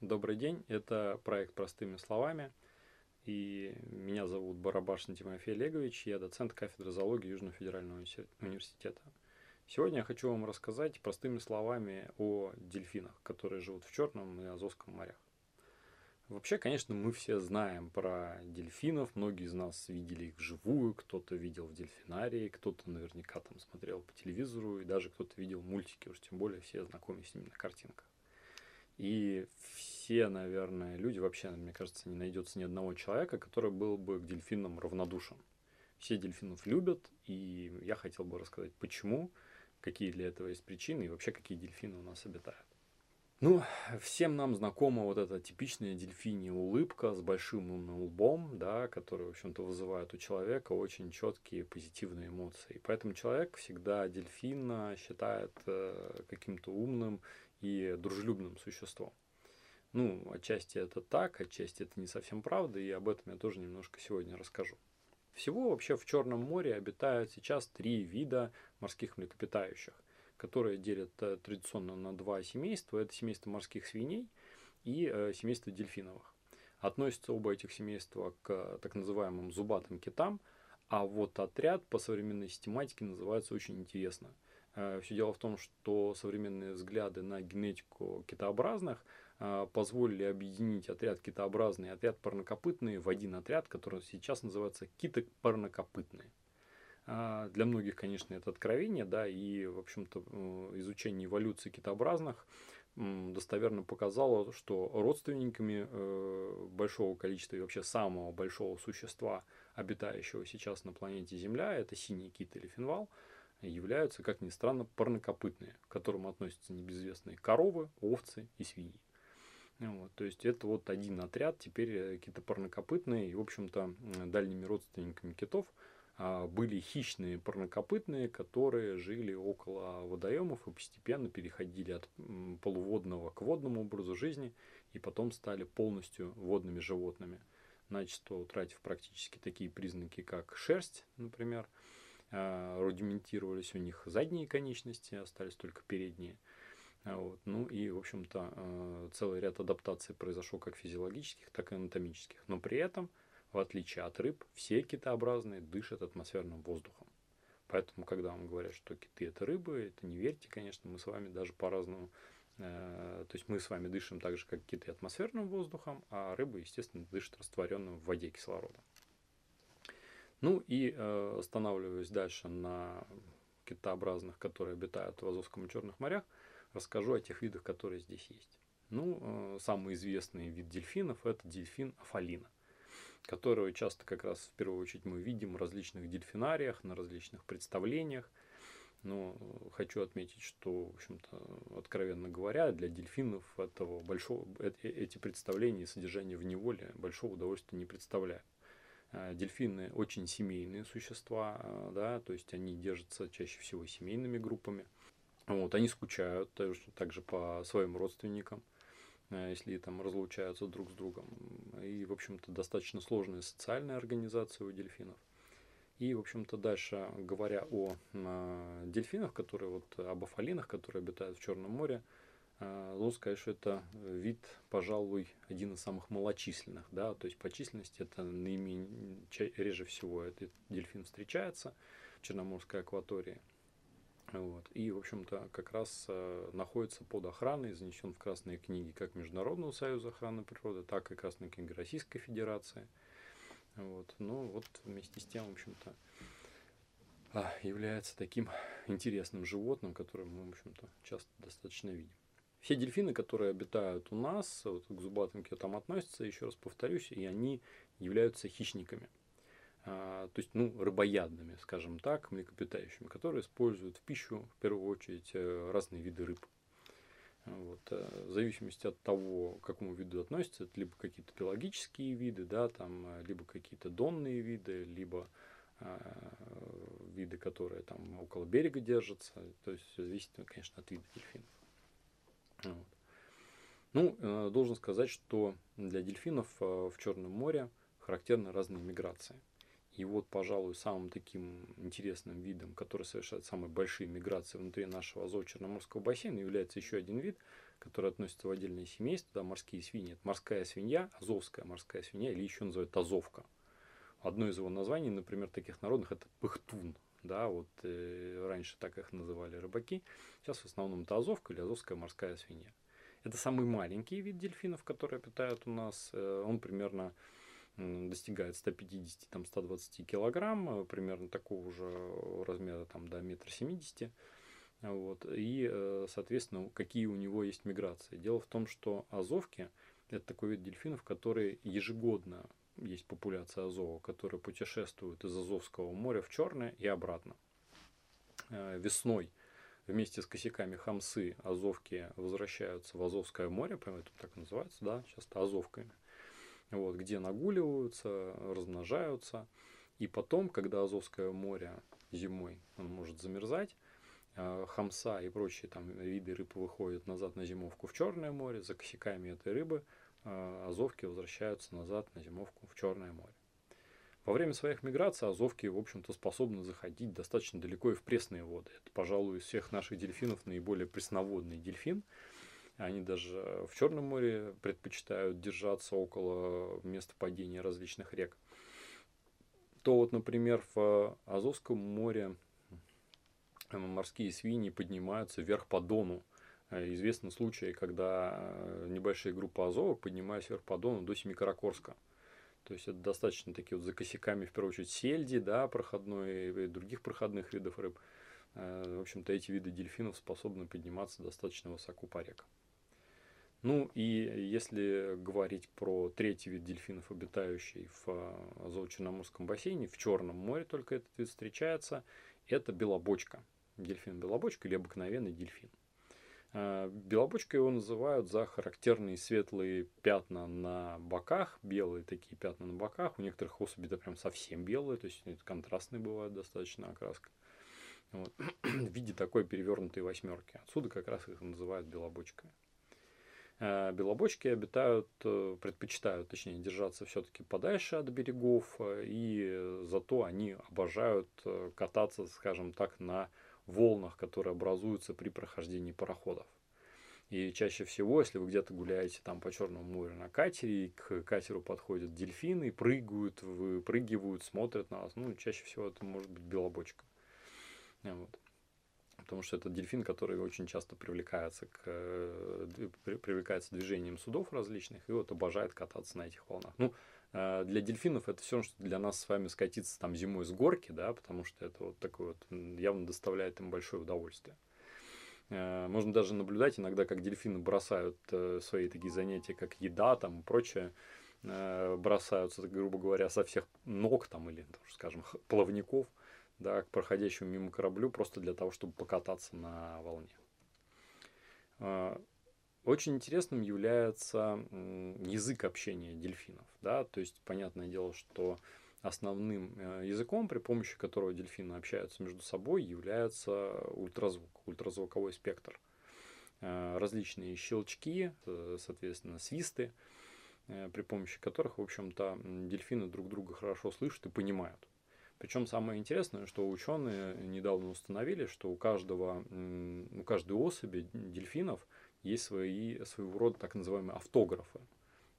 Добрый день, это проект «Простыми словами». И меня зовут Барабашин Тимофей Олегович, я доцент кафедры зоологии Южного федерального университета. Сегодня я хочу вам рассказать простыми словами о дельфинах, которые живут в Черном и Азовском морях. Вообще, конечно, мы все знаем про дельфинов, многие из нас видели их вживую, кто-то видел в дельфинарии, кто-то наверняка там смотрел по телевизору, и даже кто-то видел мультики, уж тем более все знакомы с ними на картинках. И все, наверное, люди, вообще, мне кажется, не найдется ни одного человека, который был бы к дельфинам равнодушен. Все дельфинов любят, и я хотел бы рассказать, почему, какие для этого есть причины и вообще какие дельфины у нас обитают. Ну, всем нам знакома вот эта типичная дельфинья улыбка с большим умным лбом, да, которая, в общем-то, вызывает у человека очень четкие позитивные эмоции. Поэтому человек всегда дельфина считает э, каким-то умным и дружелюбным существом. Ну, отчасти это так, отчасти это не совсем правда, и об этом я тоже немножко сегодня расскажу. Всего вообще в Черном море обитают сейчас три вида морских млекопитающих, которые делят э, традиционно на два семейства. Это семейство морских свиней и э, семейство дельфиновых. Относятся оба этих семейства к так называемым зубатым китам, а вот отряд по современной систематике называется очень интересно – Э, Все дело в том, что современные взгляды на генетику китообразных э, позволили объединить отряд китообразный и отряд парнокопытный в один отряд, который сейчас называется китопарнокопытные. Э, для многих, конечно, это откровение, да, и, в общем-то, изучение эволюции китообразных достоверно показало, что родственниками большого количества и вообще самого большого существа, обитающего сейчас на планете Земля, это синий кит или финвал – являются, как ни странно, парнокопытные, к которым относятся небезвестные коровы, овцы и свиньи. Вот, то есть это вот один отряд, теперь э, какие-то парнокопытные, и, в общем-то, дальними родственниками китов а, были хищные парнокопытные, которые жили около водоемов и постепенно переходили от полуводного к водному образу жизни и потом стали полностью водными животными, начисто утратив практически такие признаки, как шерсть, например, рудиментировались у них задние конечности, остались только передние. А, вот. Ну и, в общем-то, а, целый ряд адаптаций произошел как физиологических, так и анатомических. Но при этом, в отличие от рыб, все китообразные дышат атмосферным воздухом. Поэтому, когда вам говорят, что киты это рыбы, это не верьте, конечно, мы с вами даже по-разному. То есть мы с вами дышим так же, как киты атмосферным воздухом, а рыбы, естественно, дышат растворенным в воде кислородом. Ну и э, останавливаясь дальше на китообразных, которые обитают в Азовском и Черных морях, расскажу о тех видах, которые здесь есть. Ну, э, самый известный вид дельфинов – это дельфин афалина, которого часто как раз в первую очередь мы видим в различных дельфинариях, на различных представлениях. Но хочу отметить, что, в общем-то, откровенно говоря, для дельфинов этого большого, э, эти представления и содержание в неволе большого удовольствия не представляют. Э, дельфины очень семейные существа, э, да, то есть они держатся чаще всего семейными группами. Вот, они скучают также по своим родственникам, э, если там разлучаются друг с другом. И, в общем-то, достаточно сложная социальная организация у дельфинов. И, в общем-то, дальше, говоря о дельфинах, которые вот об афалинах, которые обитают в Черном море, Должен сказать, что это вид, пожалуй, один из самых малочисленных. Да? То есть по численности это наименее, реже всего этот дельфин встречается в Черноморской акватории. Вот. И, в общем-то, как раз э, находится под охраной, занесен в красные книги как Международного союза охраны природы, так и Красной книги Российской Федерации. Вот. Но вот вместе с тем, в общем-то, а, является таким интересным животным, которое мы, в общем-то, часто достаточно видим. Все дельфины, которые обитают у нас, вот к зубатым китам относятся, еще раз повторюсь, и они являются хищниками. А, то есть, ну, рыбоядными, скажем так, млекопитающими, которые используют в пищу, в первую очередь, э, разные виды рыб. Вот. Э, в зависимости от того, к какому виду относятся, это либо какие-то биологические виды, да, там, э, либо какие-то донные виды, либо э, виды, которые там около берега держатся. То есть зависит, конечно, от вида дельфинов. Вот. Ну, э, должен сказать, что для дельфинов э, в Черном море характерны разные миграции. И вот, пожалуй, самым таким интересным видом, который совершает самые большие миграции внутри нашего Азово-Черноморского бассейна, является еще один вид, которые относятся в отдельное семейство, да, морские свиньи. Это морская свинья, азовская морская свинья, или еще называют азовка. Одно из его названий, например, таких народных, это пыхтун. Да, вот э, раньше так их называли рыбаки. Сейчас в основном это азовка или азовская морская свинья. Это самый маленький вид дельфинов, которые питают у нас. Э, он примерно достигает 150-120 килограмм, э, примерно такого же размера там, до метра семидесяти. Вот. И, э, соответственно, какие у него есть миграции. Дело в том, что азовки – это такой вид дельфинов, который ежегодно есть популяция азова, которая путешествует из Азовского моря в Черное и обратно. Э, весной вместе с косяками хамсы азовки возвращаются в Азовское море, понимаете, так называется, да, часто азовками, вот, где нагуливаются, размножаются. И потом, когда Азовское море зимой он может замерзать, э, хамса и прочие там виды рыб выходят назад на зимовку в Черное море, за косяками этой рыбы азовки возвращаются назад на зимовку в Черное море. Во время своих миграций азовки, в общем-то, способны заходить достаточно далеко и в пресные воды. Это, пожалуй, из всех наших дельфинов наиболее пресноводный дельфин. Они даже в Черном море предпочитают держаться около места падения различных рек. То вот, например, в Азовском море морские свиньи поднимаются вверх по Дону. Известны случаи, когда небольшие группы азовок поднимаются вверх по Дону до Семикаракорска. То есть это достаточно такие вот за косяками, в первую очередь, сельди, да, проходной и других проходных видов рыб. Э, в общем-то, эти виды дельфинов способны подниматься достаточно высоко по рекам. Ну и если говорить про третий вид дельфинов, обитающий в э, Азово-Черноморском бассейне, в Черном море только этот вид встречается, это белобочка. Дельфин белобочка или обыкновенный дельфин. А, белобочкой его называют за характерные светлые пятна на боках, белые такие пятна на боках. У некоторых особей это прям совсем белые, то есть это контрастные бывают достаточно окраска. Вот. В виде такой перевернутой восьмерки. Отсюда как раз их называют белобочками. А, белобочки обитают, э, предпочитают, точнее, держаться все-таки подальше от берегов, э, и зато они обожают э, кататься, скажем так, на волнах, которые образуются при прохождении пароходов. И чаще всего, если вы где-то гуляете там по Черному морю на катере, и к катеру подходят дельфины, прыгают, выпрыгивают, смотрят на вас, ну, чаще всего это может быть белобочка. Вот. Потому что это дельфин, который очень часто привлекается, к, э, привлекается движением судов различных и вот обожает кататься на этих волнах. Ну, для дельфинов это все, что для нас с вами скатиться там зимой с горки, да, потому что это вот такое вот явно доставляет им большое удовольствие. Э, можно даже наблюдать иногда, как дельфины бросают свои такие занятия, как еда там и прочее, бросаются, грубо говоря, со всех ног там или, скажем, плавников – да, к проходящему мимо кораблю просто для того, чтобы покататься на волне. Очень интересным является язык общения дельфинов. Да? То есть, понятное дело, что основным э, языком, при помощи которого дельфины общаются между собой, является ультразвук, ультразвуковой спектр. А, различные щелчки, э, соответственно, свисты, э, при помощи которых, в общем-то, дельфины друг друга хорошо слышат и понимают. Причем самое интересное, что ученые недавно установили, что у каждого, у каждой особи дельфинов есть свои, своего рода так называемые автографы.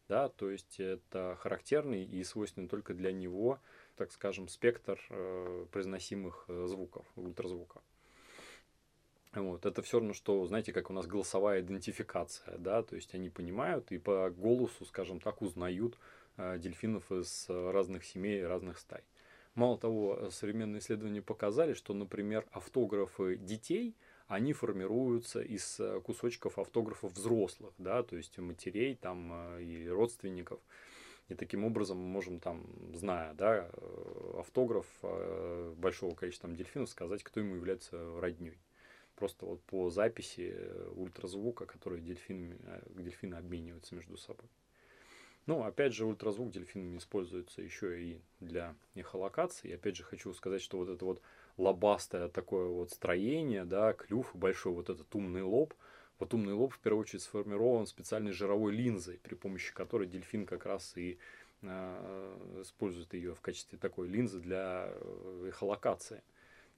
Да, то есть это характерный и свойственный только для него, так скажем, спектр э, произносимых э, звуков, ультразвука. Вот. Это все равно, что, знаете, как у нас голосовая идентификация, да, то есть они понимают и по голосу, скажем так, узнают э, дельфинов из э, разных семей, разных стай. Мало того, современные исследования показали, что, например, автографы детей, они формируются из э, кусочков автографов взрослых, да, то есть матерей там э, и родственников. И таким образом мы можем там, зная, да, э, автограф большого количества там, дельфинов, сказать, кто ему является родней. Просто вот по записи ультразвука, который дельфин, дельфины обмениваются между собой. Ну, опять же, ультразвук дельфинами используется еще и для эхолокации. И опять же хочу сказать, что вот это вот лобастое такое вот строение, да, клюв большой вот этот умный лоб, вот умный лоб в первую очередь сформирован специальной жировой линзой, при помощи которой дельфин как раз и э, использует ее в качестве такой линзы для э, эхолокации.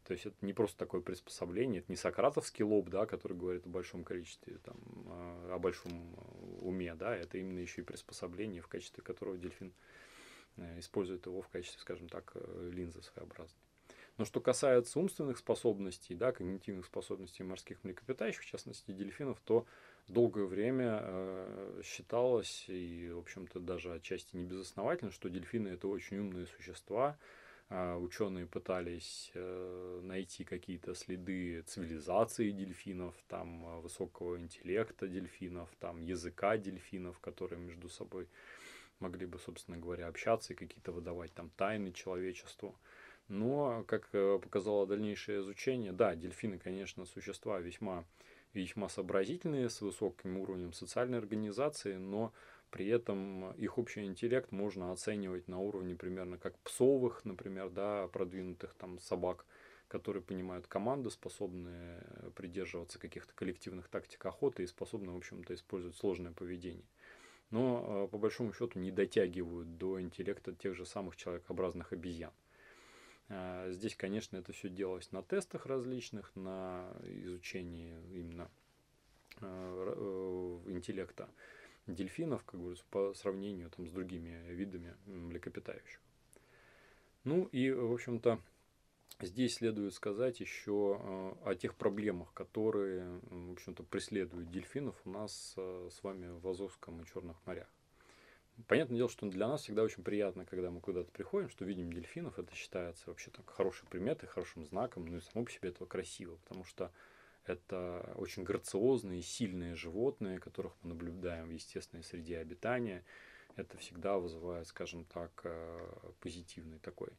То есть это не просто такое приспособление, это не сократовский лоб, да, который говорит о большом количестве, там, а, о большом уме, да, это именно еще и приспособление, в качестве которого дельфин э, использует его в качестве, скажем так, э, линзы своеобразной. Но что касается умственных способностей, да, когнитивных способностей морских млекопитающих, в частности дельфинов, то долгое время э, считалось, и, в общем-то, даже отчасти не безосновательно, что дельфины это очень умные существа. Э, ученые пытались э, найти какие-то следы цивилизации дельфинов, там, э, высокого интеллекта дельфинов, там, языка дельфинов, которые между собой могли бы, собственно говоря, общаться и какие-то выдавать там тайны человечеству. Но, как э, показало дальнейшее изучение, да, дельфины, конечно, существа весьма весьма сообразительные, с высоким уровнем социальной организации, но при этом их общий интеллект можно оценивать на уровне примерно как псовых, например, да, продвинутых там собак, которые понимают команды, способны придерживаться каких-то коллективных тактик охоты и способны, в общем-то, использовать сложное поведение. Но, э, по большому счету, не дотягивают до интеллекта тех же самых человекообразных обезьян. А, здесь, конечно, это все делалось на тестах различных, на изучении именно а, э, интеллекта дельфинов, как говорится, по сравнению там, с другими видами млекопитающих. Ну и, в общем-то, здесь следует сказать еще а, о тех проблемах, которые, в общем-то, преследуют дельфинов у нас с вами в Азовском и Черных морях. Понятное дело, что для нас всегда очень приятно, когда мы куда-то приходим, что видим дельфинов. Это считается вообще так хорошей приметой, хорошим знаком. Ну и само по себе этого красиво, потому что это очень грациозные, сильные животные, которых мы наблюдаем в естественной среде обитания. Это всегда вызывает, скажем так, э, позитивный такой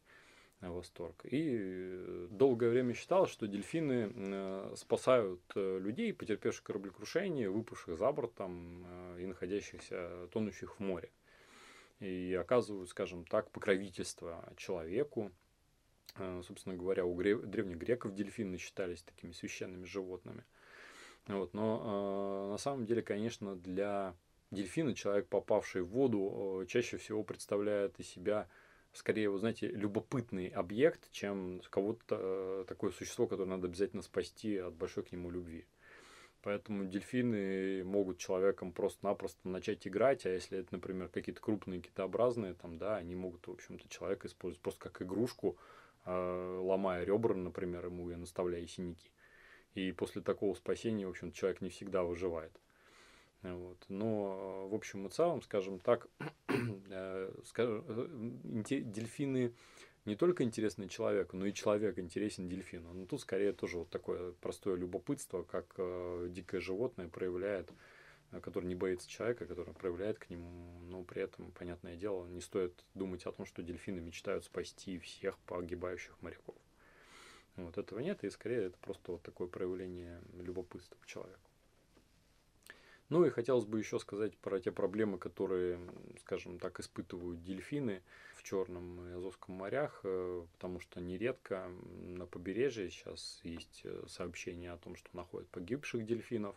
э, восторг. И э, долгое время считалось, что дельфины спасают людей, потерпевших кораблекрушение, выпавших за борт там, и находящихся, тонущих в море и оказывают, скажем так, покровительство человеку. Э, собственно говоря, у древних греков дельфины считались такими священными животными. Вот, но э, на самом деле, конечно, для дельфина человек, попавший в воду, э, чаще всего представляет из себя скорее, вы знаете, любопытный объект, чем кого-то такое существо, которое надо обязательно спасти от большой к нему любви. Поэтому дельфины могут человеком просто-напросто начать играть, а если это, например, какие-то крупные китообразные, там, да, они могут, в общем-то, человека использовать просто как игрушку, э, ломая ребра, например, ему и наставляя синяки. И после такого спасения, в общем человек не всегда выживает. Вот. Но, в общем и целом, скажем так, э, э, дельфины не только интересный человек, но и человек интересен дельфину. Но тут скорее тоже вот такое простое любопытство, как э, дикое животное проявляет, э, которое не боится человека, которое проявляет к нему, но при этом, понятное дело, не стоит думать о том, что дельфины мечтают спасти всех погибающих моряков. Вот этого нет, и скорее это просто вот такое проявление любопытства к человеку. Ну и хотелось бы еще сказать про те проблемы, которые, скажем так, испытывают дельфины в Черном и Азовском морях, э, потому что нередко на побережье сейчас есть э, сообщения о том, что находят погибших дельфинов.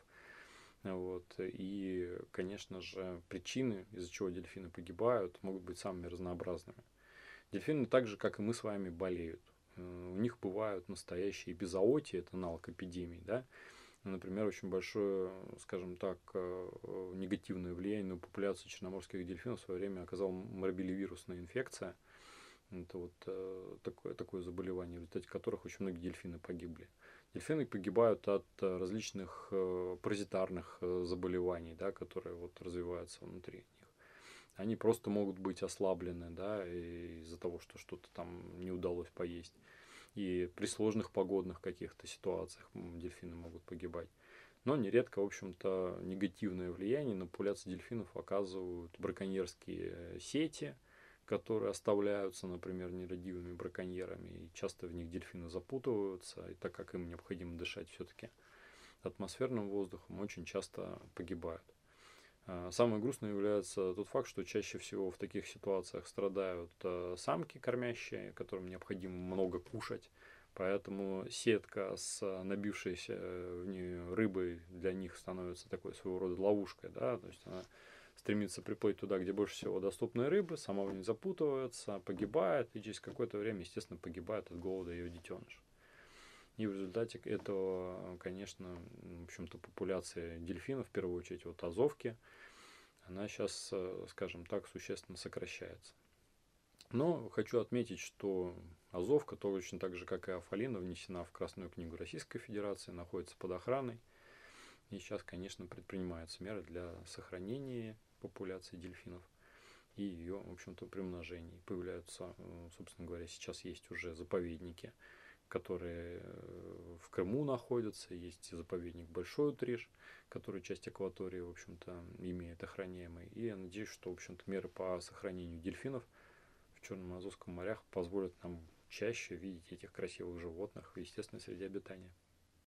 Вот. И, конечно же, причины, из-за чего дельфины погибают, могут быть самыми разнообразными. Дельфины так же, как и мы с вами, болеют. Э, у них бывают настоящие безоотии, это аналог эпидемий, да, например, очень большое, скажем так, э, негативное влияние на популяцию черноморских дельфинов в свое время оказала морбилевирусная инфекция. Это вот э, такое, такое заболевание, в результате которых очень многие дельфины погибли. Дельфины погибают от э, различных паразитарных заболеваний, да, которые вот развиваются внутри них. Они просто могут быть ослаблены да, из-за того, что что-то там не удалось поесть и при сложных погодных каких-то ситуациях дельфины могут погибать. Но нередко, в общем-то, негативное влияние на популяцию дельфинов оказывают браконьерские сети, которые оставляются, например, нерадивыми браконьерами, и часто в них дельфины запутываются, и так как им необходимо дышать все-таки атмосферным воздухом, очень часто погибают. А, самое грустное является тот факт, что чаще всего в таких ситуациях страдают э, самки кормящие, которым необходимо много кушать. Поэтому сетка с набившейся э, в нее рыбой для них становится такой своего рода ловушкой. Да? То есть она стремится приплыть туда, где больше всего доступной рыбы, сама в ней запутывается, погибает, и через какое-то время, естественно, погибает от голода ее детеныш. И в результате этого, конечно, в общем-то, популяция дельфинов, в первую очередь, вот Азовки, она сейчас, скажем так, существенно сокращается. Но хочу отметить, что Азовка, точно так же, как и Афалина, внесена в Красную книгу Российской Федерации, находится под охраной. И сейчас, конечно, предпринимаются меры для сохранения популяции дельфинов и ее, в общем-то, примножений. Появляются, э, собственно говоря, сейчас есть уже заповедники, которые э, в Крыму находятся, есть заповедник Большой Утриж, который часть акватории, в общем-то, имеет охраняемый. И я надеюсь, что, в общем-то, меры по сохранению дельфинов в Черном Азовском морях позволят нам чаще видеть этих красивых животных в естественной среде обитания.